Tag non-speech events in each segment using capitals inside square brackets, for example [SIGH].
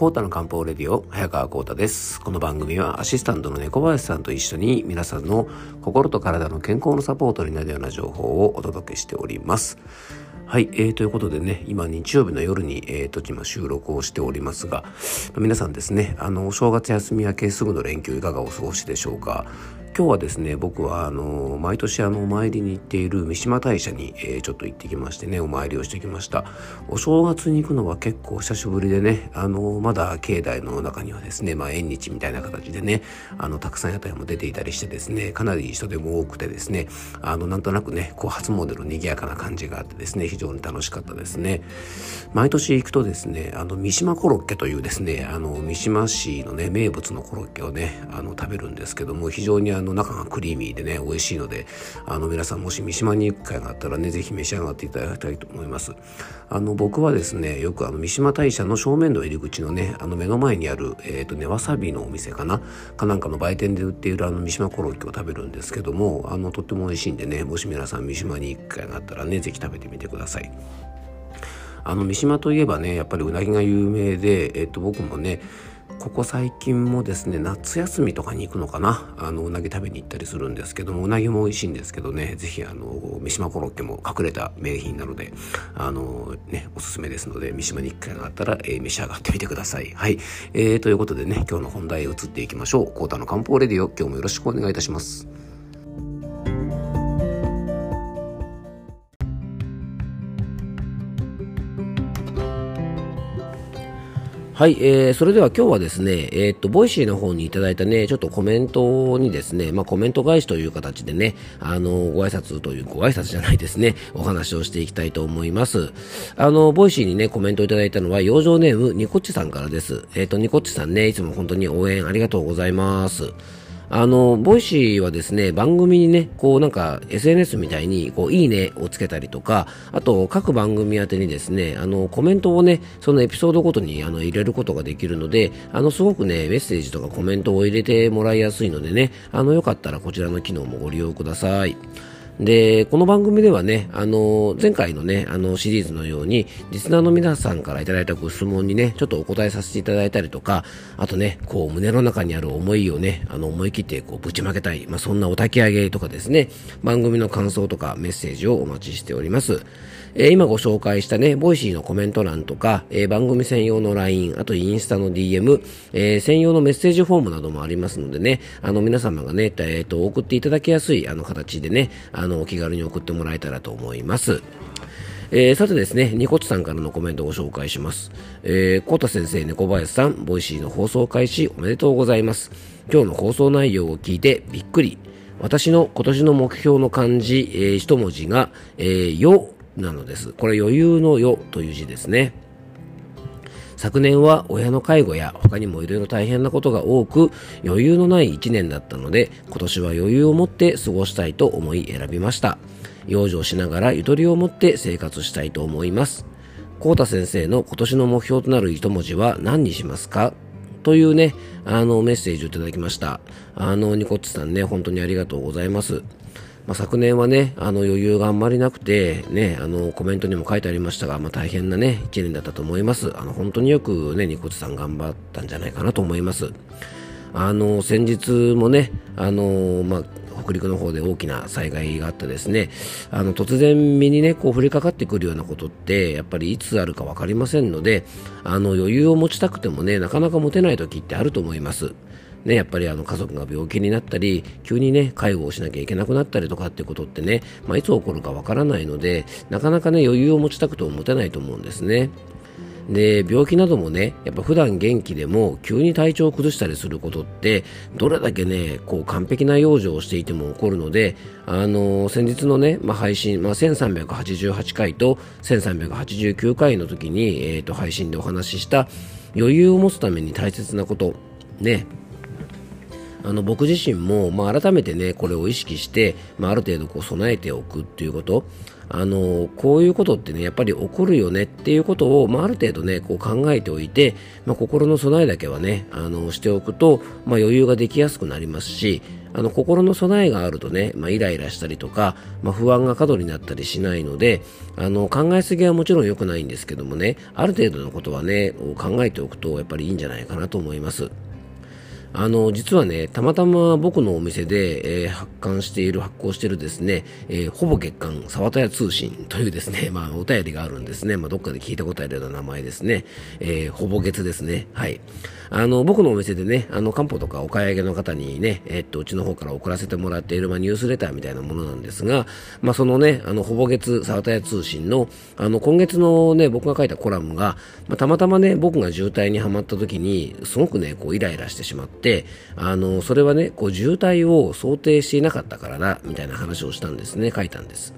コータの漢方レディオ早川コータですこの番組はアシスタントの猫林さんと一緒に皆さんの心と体の健康のサポートになるような情報をお届けしておりますはい、えー、ということでね、今日曜日の夜に、えー、と、今収録をしておりますが、皆さんですね、あの、お正月休み明けすぐの連休いかがお過ごしでしょうか？今日はですね僕はあの毎年あのお参りに行っている三島大社に、えー、ちょっと行ってきましてねお参りをしてきました。お正月に行くのは結構久しぶりでねあのまだ境内の中にはですねまあ縁日みたいな形でねあのたくさん屋台も出ていたりしてですねかなり人でも多くてですねあのなんとなくねこう初詣の賑やかな感じがあってですね非常に楽しかったですね。毎年行くとですねあの三島コロッケというですねあの三島市のね名物のコロッケをねあの食べるんですけども非常にあの中がクリーミーでね美味しいのであの皆さんもし三島に行く機会があったらね是非召し上がっていただきたいと思います。あの僕はですねよくあの三島大社の正面の入り口のねあの目の前にある、えーとね、わさびのお店かなかなんかの売店で売っているあの三島コロッケを食べるんですけどもあのとっても美味しいんでねもし皆さん三島に行く機会があったらね是非食べてみてください。あの三島といえばねやっぱりうなぎが有名で、えっと、僕もねここ最近もですね夏休みとかに行くのかな。あのうなぎ食べに行ったりするんですけどもうなぎも美味しいんですけどね是非あの三島コロッケも隠れた名品なのであのねおすすめですので三島に行く機会があったら、えー、召し上がってみてください。はい、えー、ということでね今日の本題へ移っていきましょう。コータの漢方レディオ今日もよろしくお願いいたします。はい、えー、それでは今日はですね、えー、っと、 Voicy の方にいただいたね、ちょっとコメントにですね、まあ、コメント返しという形でね、あの、ご挨拶という、ご挨拶じゃないですね、お話をしていきたいと思います。あの、 Voicy にね、コメントいただいたのは、養生ネーム、ニコッチさんからです。えー、っと、ニコッチさんね、いつも本当に応援ありがとうございます。あの、 Voicy はですね、番組にね、こうなんか SNS みたいに、こう、いいねをつけたりとか、あと、各番組宛てにですね、あの、コメントをね、そのエピソードごとにあの入れることができるので、あの、すごくね、メッセージとかコメントを入れてもらいやすいのでね、あの、よかったらこちらの機能もご利用ください。で、この番組ではね、あの、前回のね、あの、シリーズのように、リスナーの皆さんからいただいたご質問にね、ちょっとお答えさせていただいたりとか、あとね、こう、胸の中にある思いをね、あの、思い切って、こう、ぶちまけたい、まあ、そんなお焚き上げとかですね、番組の感想とかメッセージをお待ちしております。えー、今ご紹介したね、 Voicy のコメント欄とか、えー、番組専用の LINE、あとインスタの DM、えー、専用のメッセージフォームなどもありますのでね、あの皆様がね、えー、と送っていただきやすいあの形でね、あののお気軽に送ってもらえたらと思います。えー、さてですね、ニコッチさんからのコメントをご紹介します。えー、コータ先生、猫林さん、 Voicy の放送開始おめでとうございます。今日の放送内容を聞いてびっくり。私の今年の目標の漢字、えー、一文字が、えー、余なのです。これ余裕の余という字ですね。昨年は親の介護や他にもいろいろ大変なことが多く余裕のない1年だったので今年は余裕を持って過ごしたいと思い選びました養生しながらゆとりを持って生活したいと思います幸太先生の今年の目標となる一文字は何にしますか？というね、あのメッセージをいただきました。あの、ニコッチさんね、本当にありがとうございます。まあ、昨年はね、あの余裕があんまりなくて、ね、あのコメントにも書いてありましたが、まあ、大変なね、1年だったと思います。あの本当によくね、ニコチさん頑張ったんじゃないかなと思います。あの先日もね、あのまあ、北陸の方で大きな災害があってですねあの突然身にねこう降りかかってくるようなことってやっぱりいつあるか分かりませんのであの余裕を持ちたくてもねなかなか持てない時ってあると思います。ね、やっぱりあの家族が病気になったり急にね介護をしなきゃいけなくなったりとかっていうことってね、まあ、いつ起こるかわからないのでなかなかね余裕を持ちたくても持てないと思うんですね。で病気などもねやっぱ普段元気でも急に体調を崩したりすることってどれだけねこう完璧な養生をしていても起こるのであの先日のね、まあ、配信、まあ、1388回と1389回の時に、えー、と配信でお話しした余裕を持つために大切なことねあの僕自身も、まあ、改めてねこれを意識して、まあ、ある程度こう備えておくっていうことあのこういうことってねやっぱり起こるよねっていうことを、まあ、ある程度ねこう考えておいて、まあ、心の備えだけはねあのしておくと、まあ、余裕ができやすくなりますしあの心の備えがあるとね、まあ、イライラしたりとか、まあ、不安が過度になったりしないのであの考えすぎはもちろん良くないんですけどもねある程度のことはね考えておくとやっぱりいいんじゃないかなと思います。あの実はねたまたま僕のお店で、えー、発刊している発行しているですね、えー、ほぼ月刊沢田屋通信というですね、[LAUGHS] まあ、お便りがあるんですね、まあ、どっかで聞いたことあるような名前ですね、えー、ほぼ月ですね。はい。あの僕のお店でねあの漢方とかお買い上げの方にね、えっとうちの方から送らせてもらっている、まあ、ニュースレターみたいなものなんですが、まあ、そのねあのほぼ月沢田屋通信のあの今月のね僕が書いたコラムが、まあ、たまたまね僕が渋滞にはまった時にすごくねこうイライラしてしまって、あの、それはね、こう渋滞を想定していなかったからだ、みたいな話をしたんですね、書いたんです。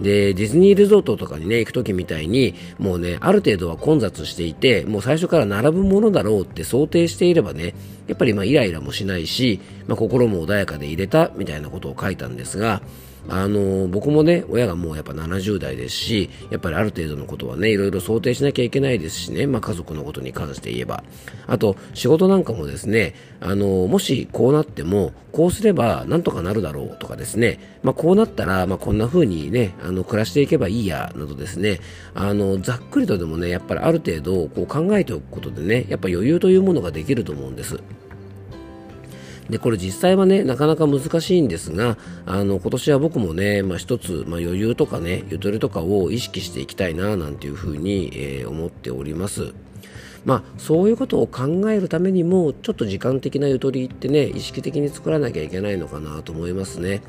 で、ディズニーリゾートとかにね、行くときみたいに、もうね、ある程度は混雑していて、もう最初から並ぶものだろうって想定していればね、やっぱりまあイライラもしないし、まあ、心も穏やかで入れたみたいなことを書いたんですが、あの僕もね親がもうやっぱ70代ですしやっぱりある程度のことはねいろいろ想定しなきゃいけないですしね、まあ、家族のことに関して言えばあと仕事なんかもですねあのもしこうなってもこうすればなんとかなるだろうとかですね、まあ、こうなったら、まあ、こんな風にねあの暮らしていけばいいやなどですねあのざっくりとでもねやっぱりある程度こう考えておくことでねやっぱ余裕というものができると思うんです。で、これ実際はね、なかなか難しいんですが、あの、今年は僕もね、まあ一つ、まあ余裕とかね、ゆとりとかを意識していきたいな、なんていうふうに、えー、思っております。まあ、そういうことを考えるためにもちょっと時間的なゆとりってね意識的に作らなきゃいけないのかなと思いますね。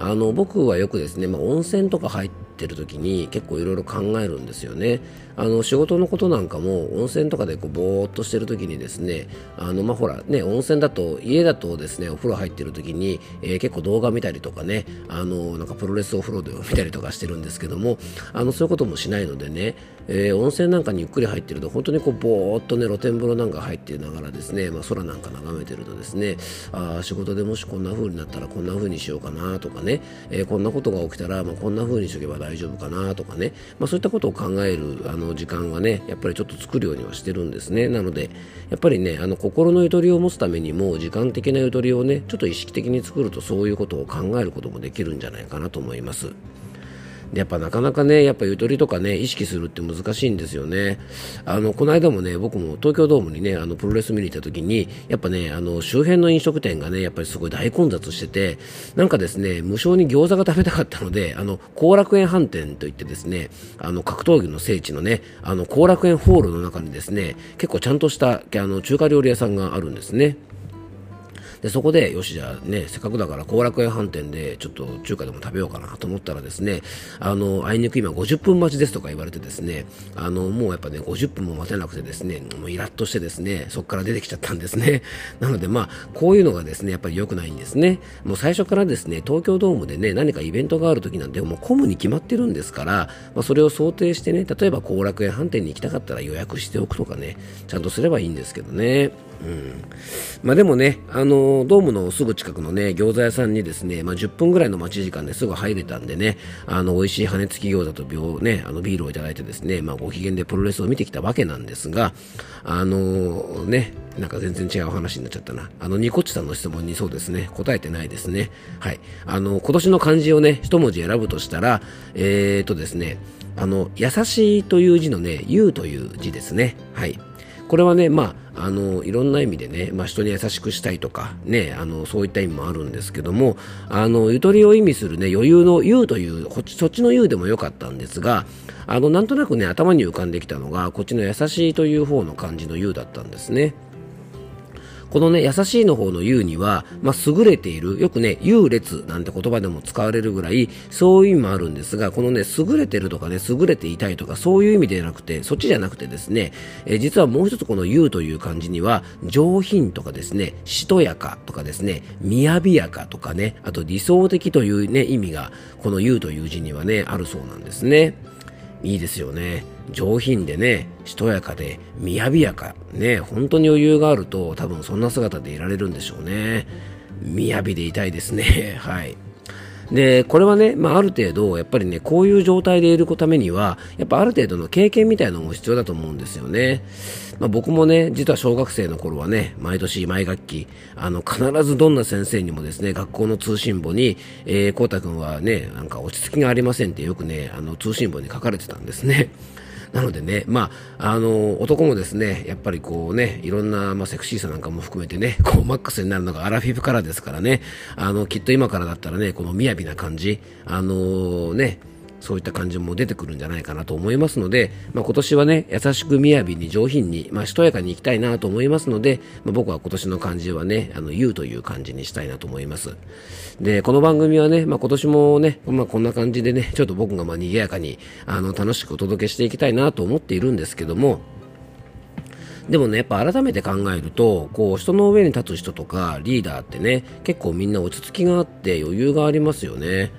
あの僕はよくですね、まあ、温泉とか入ってる時に結構いろいろ考えるんですよね。あの仕事のことなんかも温泉とかでこうぼーっとしてる時にですねあのまあほらね温泉だと家だとですねお風呂入ってる時に、えー、結構動画見たりとかねあのなんかプロレスお風呂で見たりとかしてるんですけどもあのそういうこともしないのでね、えー、温泉なんかにゆっくり入ってると本当にこうぼーっとね露天風呂なんか入ってながらですね、まあ、空なんか眺めてるとですねあ仕事でもしこんな風になったらこんな風にしようかなとかね、ねえー、こんなことが起きたら、まあ、こんな風にしとけば大丈夫かなとかね、まあ、そういったことを考えるあの時間はねやっぱりちょっと作るようにはしてるんですねなのでやっぱりねあの心のゆとりを持つためにも時間的なゆとりをねちょっと意識的に作るとそういうことを考えることもできるんじゃないかなと思います。やっぱなかなかね、やっぱゆとりとかね、意識するって難しいんですよね。あの、この間もね、僕も東京ドームにね、あの、プロレス見に行った時に、やっぱね、あの、周辺の飲食店がね、やっぱりすごい大混雑してて、なんかですね、無償に餃子が食べたかったので、あの、後楽園飯店といってですね、あの、格闘技の聖地のね、あの、後楽園ホールの中にですね、結構ちゃんとした、あの、中華料理屋さんがあるんですね。でそこでよしじゃあねせっかくだから後楽園飯店でちょっと中華でも食べようかなと思ったらですねあのあいにく今50分待ちですとか言われてですねあのもうやっぱね50分も待てなくてですねもうイラッとしてですねそこから出てきちゃったんですね。なのでまあこういうのがですねやっぱり良くないんですね。もう最初からですね東京ドームでね何かイベントがある時なんてもう混むに決まってるんですから、まあ、それを想定してね例えば後楽園飯店に行きたかったら予約しておくとかねちゃんとすればいいんですけどね。うんまあ、でもね、あのドームのすぐ近くのね餃子屋さんにですね、まあ、10分ぐらいの待ち時間ですぐ入れたんでね、あの美味しい羽根付き餃子と病、ね、あのビールをいただいてですね、まあ、ご機嫌でプロレスを見てきたわけなんですが、あのね、なんか全然違う話になっちゃったな。あの、ニコッチさんの質問にそうですね、答えてないですね。はい。あの、今年の漢字をね、一文字選ぶとしたら、えーとですね、あの、優しいという字のね、ゆうという字ですね。はい。これはね、まあ、あのいろんな意味でね、まあ、人に優しくしたいとか、ね、あのそういった意味もあるんですけどもあのゆとりを意味する、ね、余裕の「ゆう」というそっちの「ゆう」でもよかったんですがあのなんとなくね頭に浮かんできたのがこっちの「優しい」という方の漢字の「ゆう」だったんですね。このね、優しいの方の優には、まあ、優れている、よくね、優劣なんて言葉でも使われるぐらい、そういう意味もあるんですが、このね、優れてるとかね、優れていたいとか、そういう意味ではなくて、そっちじゃなくてですね、え、実はもう一つこの優という漢字には、上品とかですね、しとやかとかですね、雅やかとかね、あと理想的というね、意味が、この優という字にはね、あるそうなんですね。いいですよね。上品でね、しとやかで、みやびやか。ね、本当に余裕があると、多分そんな姿でいられるんでしょうね。みやびでいたいですね。[LAUGHS] はい。で、これはね、まあ、ある程度、やっぱりね、こういう状態でいるためには、やっぱある程度の経験みたいなのも必要だと思うんですよね。まあ、僕もね、実は小学生の頃はね、毎年毎学期、あの、必ずどんな先生にもですね、学校の通信簿に、えー、こうたくんはね、なんか落ち着きがありませんってよくね、あの、通信簿に書かれてたんですね。なのでね、まあ、あの、男もですね、やっぱりこうね、いろんな、まあ、セクシーさなんかも含めてね、[LAUGHS] こう、マックスになるのがアラフィフからですからね、あの、きっと今からだったらね、この雅な感じ、あのね、そういった感じも出てくるんじゃないかなと思いますので、まあ、今年はね、優しく雅に上品に、まあ、しとやかにいきたいなと思いますので、まあ、僕は今年の漢字はね、あの、言うという感じにしたいなと思います。で、この番組はね、まあ、今年もね、まあ、こんな感じでね、ちょっと僕がまあ賑やかに、あの、楽しくお届けしていきたいなと思っているんですけども、でもね、やっぱ改めて考えると、こう、人の上に立つ人とかリーダーってね、結構みんな落ち着きがあって余裕がありますよね。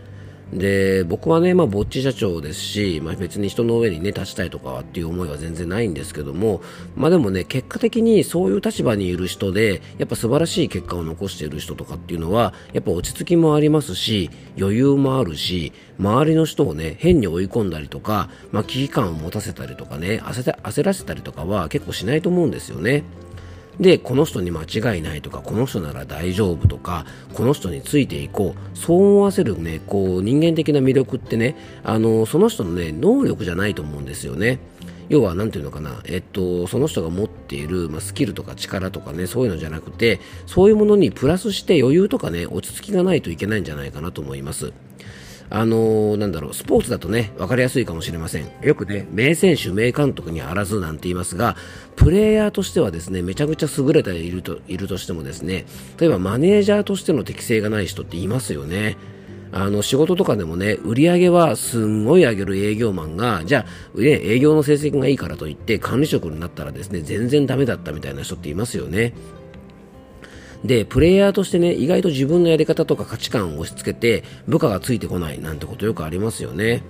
で僕はね、まあ、ぼっち社長ですし、まあ、別に人の上にね立ちたいとかっていう思いは全然ないんですけども、まあ、でもね結果的にそういう立場にいる人でやっぱ素晴らしい結果を残している人とかっていうのはやっぱ落ち着きもありますし余裕もあるし周りの人をね変に追い込んだりとか、まあ、危機感を持たせたりとかね焦らせたりとかは結構しないと思うんですよね。でこの人に間違いないとかこの人なら大丈夫とかこの人についていこうそう思わせるねこう人間的な魅力ってねあのその人のね能力じゃないと思うんですよね。要は、なんていうのかな、えっと、その人が持っている、まあ、スキルとか力とかね、そういうのじゃなくて、そういうものにプラスして余裕とかね、落ち着きがないといけないんじゃないかなと思います。あのー、なんだろう、スポーツだとね、わかりやすいかもしれません。よくね、名選手、名監督にあらずなんて言いますが、プレイヤーとしてはですね、めちゃくちゃ優れていると、いるとしてもですね、例えばマネージャーとしての適性がない人っていますよね。あの仕事とかでもね、売り上げはすんごい上げる営業マンが、じゃあ、ね、営業の成績がいいからといって管理職になったらですね、全然ダメだったみたいな人っていますよね。で、プレイヤーとしてね、意外と自分のやり方とか価値観を押し付けて、部下がついてこないなんてことよくありますよね。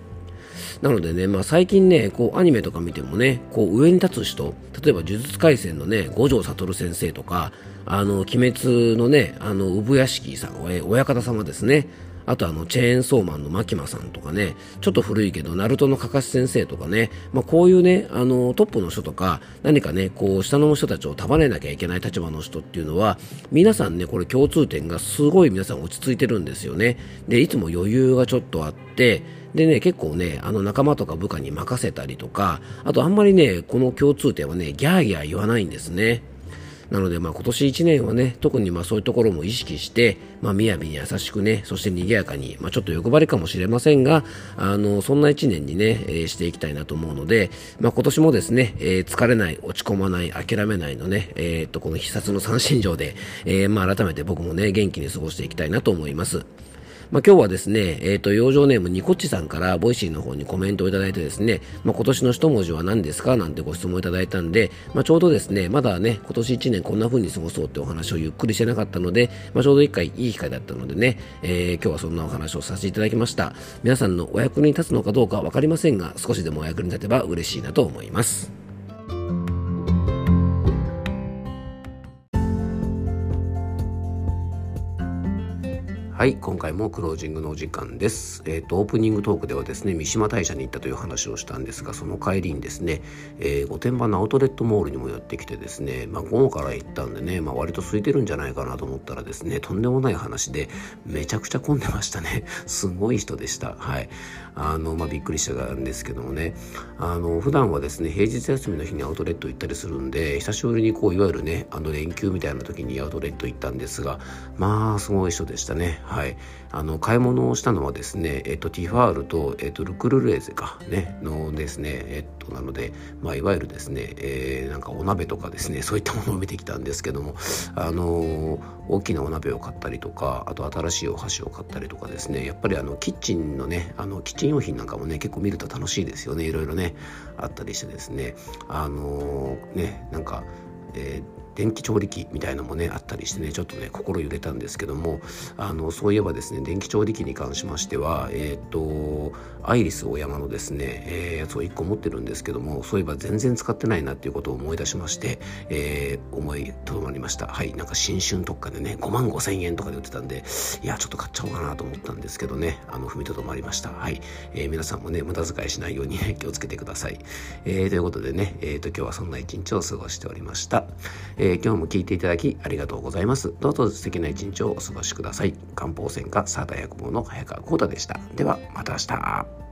なのでね、まあ、最近ね、こうアニメとか見てもね、こう上に立つ人、例えば呪術廻戦のね、五条悟先生とか、あの、鬼滅のね、あの、産屋敷さん、親方様ですね。あとあの、チェーンソーマンのマキマさんとかね、ちょっと古いけど、ナルトのカカシ先生とかね、まあ、こういうね、あの、トップの人とか、何かね、こう、下の人たちを束ねなきゃいけない立場の人っていうのは、皆さんね、これ共通点がすごい皆さん落ち着いてるんですよね。で、いつも余裕がちょっとあって、でね、結構ね、あの仲間とか部下に任せたりとか、あとあんまりね、この共通点はね、ギャーギャー言わないんですね。なので、まあ、今年1年はね、特にまあそういうところも意識して、まあ、雅に優しくね、そして賑やかに、まあ、ちょっと欲張りかもしれませんが、あの、そんな1年にね、えー、していきたいなと思うので、まあ、今年もですね、えー、疲れない、落ち込まない、諦めないのね、えー、っと、この必殺の三心情で、えー、まあ、改めて僕もね、元気に過ごしていきたいなと思います。まあ、今日はですね、えっ、ー、と、養生ネームニコッチさんから Voicy の方にコメントをいただいてですね、まあ、今年の一文字は何ですかなんてご質問いただいたんで、まあ、ちょうどですね、まだね、今年1年こんな風に過ごそうってお話をゆっくりしてなかったので、まあ、ちょうど一回いい機会だったのでね、えー、今日はそんなお話をさせていただきました。皆さんのお役に立つのかどうかわかりませんが、少しでもお役に立てば嬉しいなと思います。はい、今回もクロージングのお時間です。えっ、ー、と、オープニングトークではですね、三島大社に行ったという話をしたんですが、その帰りにですね、えー、御殿場のアウトレットモールにも寄ってきてですね、まあ、午後から行ったんでね、まあ、割と空いてるんじゃないかなと思ったらですね、とんでもない話で、めちゃくちゃ混んでましたね。[LAUGHS] すごい人でした。はい。あの、まあ、びっくりしたんですけどもね、あの、普段はですね、平日休みの日にアウトレット行ったりするんで、久しぶりにこう、いわゆるね、あの、連休みたいな時にアウトレット行ったんですが、まあ、すごい人でしたね。はい。あの買い物をしたのはですね、えっと、ティファールと、えっと、ルクルレーゼかねのですねえっとなので、まあ、いわゆるですね、えー、なんかお鍋とかですね [LAUGHS] そういったものを見てきたんですけどもあの大きなお鍋を買ったりとかあと新しいお箸を買ったりとかですねやっぱりあのキッチンのねあのキッチン用品なんかもね結構見ると楽しいですよねいろいろねあったりしてですねあのねなんか、えー電気調理器みたいなのもねあったりしてねちょっとね心揺れたんですけどもあのそういえばですね電気調理器に関しましてはえっ、とアイリスオーヤマのですね、えー、やつを1個持ってるんですけどもそういえば全然使ってないなっていうことを思い出しまして、えー、思いとどまりました。はいなんか新春特価でね5万5千円とかで売ってたんでいやちょっと買っちゃおうかなと思ったんですけどねあの踏みとどまりました。はい、えー、皆さんもね無駄遣いしないように、ね、[LAUGHS] 気をつけてください、えー、ということでね、えーと、今日はそんな一日を過ごしておりました、えー、今日も聞いていただきありがとうございます。どうぞ素敵な一日をお過ごしください。漢方専科サータ薬房の早川幸太でした。ではまた明日。